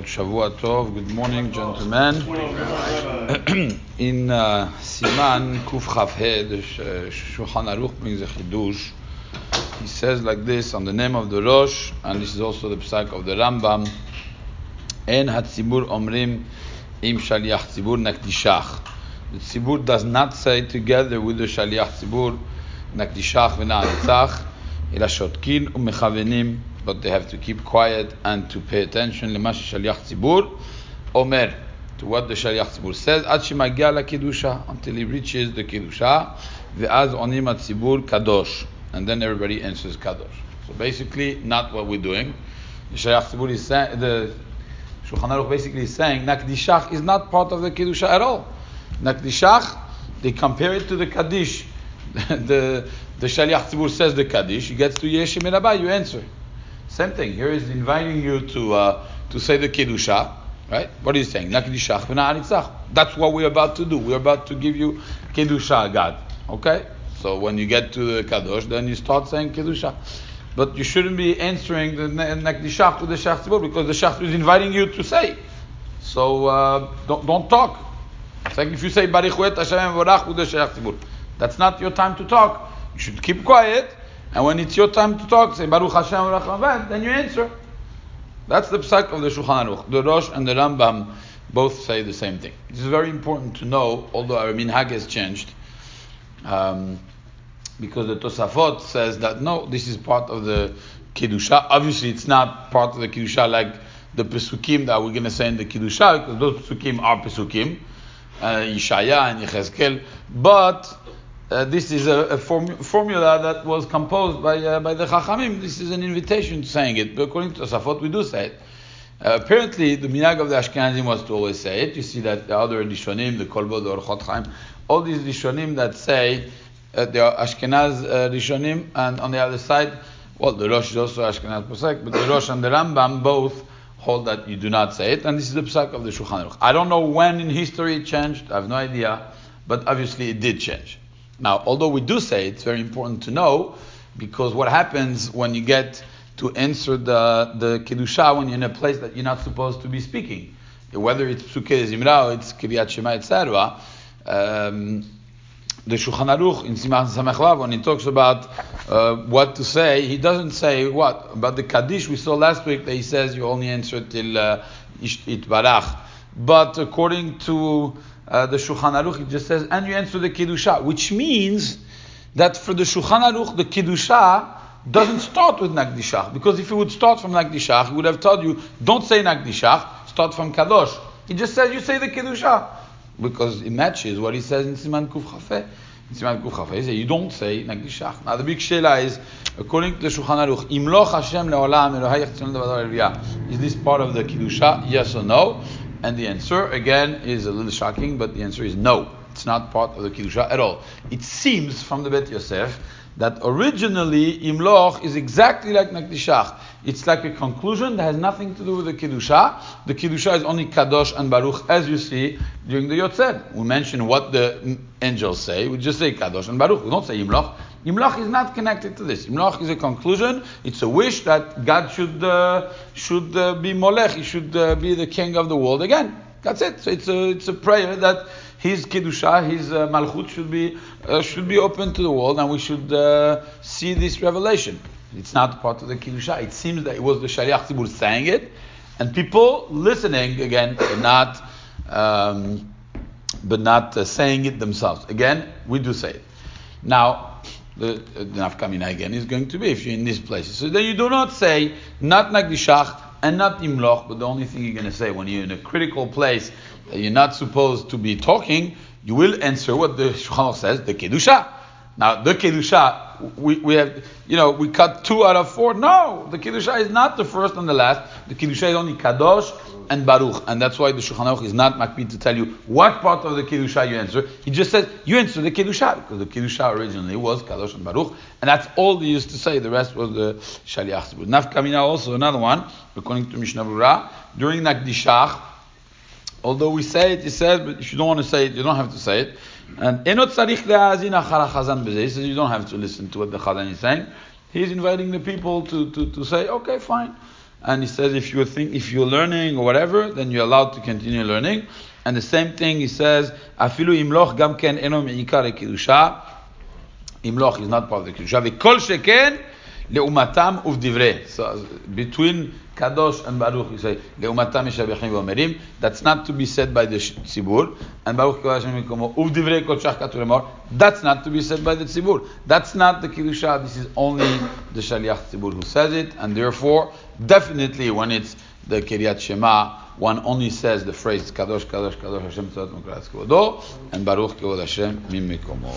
Shabbat Shavua Tov. Good morning, gentlemen. In uh, Siman Kuf Chaf He, Shulchan Aruch brings a chidush. He says like this on the name of the Rosh, and this is also the psak of the Rambam. En hatzibur omrim im shaliach tzibur nakdishach. The tzibur does not say together with the shaliach tzibur nakdishach v'na'aritzach, ila shotkin u'mechavenim but they have to keep quiet and to pay attention למה ששליח ציבור אומר, to what the שליח ציבור says, עד שמגיע לקידושה, until he reaches the קידושה, ואז עונים הציבור קדוש, and then everybody answers קדוש. So basically, not what we're doing. The שליח ציבור is saying, the Shulchan Aruch basically is saying, Nakdishach is not part of the Kiddusha at all. Nakdishach, they compare it to the Kaddish. the the Shaliach Tzibur says the Kaddish, he gets to Yeshim you answer. Same thing. Here is inviting you to uh, to say the kiddusha, right? What are you saying? That's what we're about to do. We're about to give you kiddusha, God. Okay. So when you get to the kadosh, then you start saying kiddusha. But you shouldn't be answering the nakdishach with the shach because the shach is inviting you to say. So uh, don't, don't talk. It's like if you say Baruch Hashem That's not your time to talk. You should keep quiet and when it's your time to talk, say Baruch Hashem Rachmavet, then you answer. That's the psak of the Shulchan Aruch. The Rosh and the Rambam both say the same thing. This is very important to know, although our minhag has changed, um, because the Tosafot says that no, this is part of the Kiddusha. Obviously, it's not part of the Kiddusha like the Pesukim that we're going to say in the Kiddusha, because those Pesukim are Pesukim, uh, Yishaya and Yechezkel, but uh, this is a, a form, formula that was composed by uh, by the Chachamim. This is an invitation to saying it. But according to Tosafot, we do say it. Uh, apparently, the minhag of the Ashkenazim was to always say it. You see that the other Rishonim, the Kolbo, the Orchot Chaim, all these Rishonim that say uh, they are Ashkenaz uh, Rishonim, and on the other side, well, the Rosh is also Ashkenaz Posek, but the Rosh and the Rambam both hold that you do not say it, and this is the Psak of the Shulchan Aruch. I don't know when in history it changed. I have no idea, but obviously it did change. Now, although we do say it's very important to know, because what happens when you get to answer the, the Kiddusha when you're in a place that you're not supposed to be speaking, whether it's Psuke Zimra it's Kiryat Shema, etc. Um, the Shulchan Aruch in Siman Samech when he talks about uh, what to say, he doesn't say what about the Kaddish. We saw last week that he says you only answer till uh, Itbarach. But according to uh, the Shulchan Aruch, it just says, and you answer the Kiddusha, which means that for the Shulchan Aruch, the Kiddusha doesn't start with Nagdishach, because if it would start from Nagdishach, he would have told you, don't say Nagdishach, start from Kadosh. He just says, you say the Kiddusha, because it matches what he says in Siman Kuf Chafeh. In Siman Kuf Chafeh, he says, you don't say Nagdishach. Now the big shela is, according to the Shulchan Aruch, Imloch Hashem le'olam Is this part of the Kiddusha? Yes or no? And the answer, again, is a little shocking, but the answer is no. It's not part of the Kiddusha at all. It seems from the Bet Yosef that originally Imloch is exactly like Nakdishach. It's like a conclusion that has nothing to do with the Kiddusha. The Kiddusha is only Kadosh and Baruch, as you see during the Yotzer. We mention what the angels say. We just say Kadosh and Baruch. We don't say Imloch. Imloch is not connected to this. Imloch is a conclusion. It's a wish that God should uh, should uh, be Molech. He should uh, be the king of the world again. That's it. So it's a it's a prayer that his kedusha, his uh, malchut should be uh, should be open to the world, and we should uh, see this revelation. It's not part of the kedusha. It seems that it was the shaliach tzibur saying it, and people listening again, but not um, but not saying it themselves. Again, we do say it. Now, the, the nafkamina again is going to be if you're in this place. So then you do not say not nagdishach and not imloch, but the only thing you're going to say when you're in a critical place that you're not supposed to be talking, you will answer what the Shulchan says, the kedusha. Now the kedusha, we, we have, you know, we cut two out of four. No, the kedusha is not the first and the last. The kedusha is only kadosh and Baruch. And that's why the Shulchan Aruch is not makpid to tell you what part of the Kiddusha you answer. He just says, you answer the Kiddusha, because the Kiddusha originally was Kadosh and Baruch, and that's all they used to say. The rest was the Shaliach Tzibur. Nafkamina also, another one, according to Mishnah Berurah, during Nakdishach, although we say it, he says, but if you don't want to say it, you don't have to say it. And enot tzarich le'azin achar chazan He says you don't have to listen to what the chazan is saying. He's inviting the people to, to, to say, okay, fine. And he says if you think if you're learning or whatever, then you're allowed to continue learning. And the same thing he says, afilu imloch gam ken eno me'ikar. Imloch is not part of the kedusha. V'kol sheken leumatam uvdivrei. So between Kadosh and Baruch, you say, Leumatam Yishabechim V'omerim. That's not to be said by the Tzibur. And Baruch Kodesh Mikomo, Uvdivrei Kodshach Katulemor. That's not to be said by the Tzibur. That's not the Kiddusha. This is only the Shaliach Tzibur who says it. And therefore, definitely when it's the Kiryat Shema, one only says the phrase Kadosh, Kadosh, Kadosh Hashem Tzot Mukras and Baruch Kevod Hashem Mim Mikomo.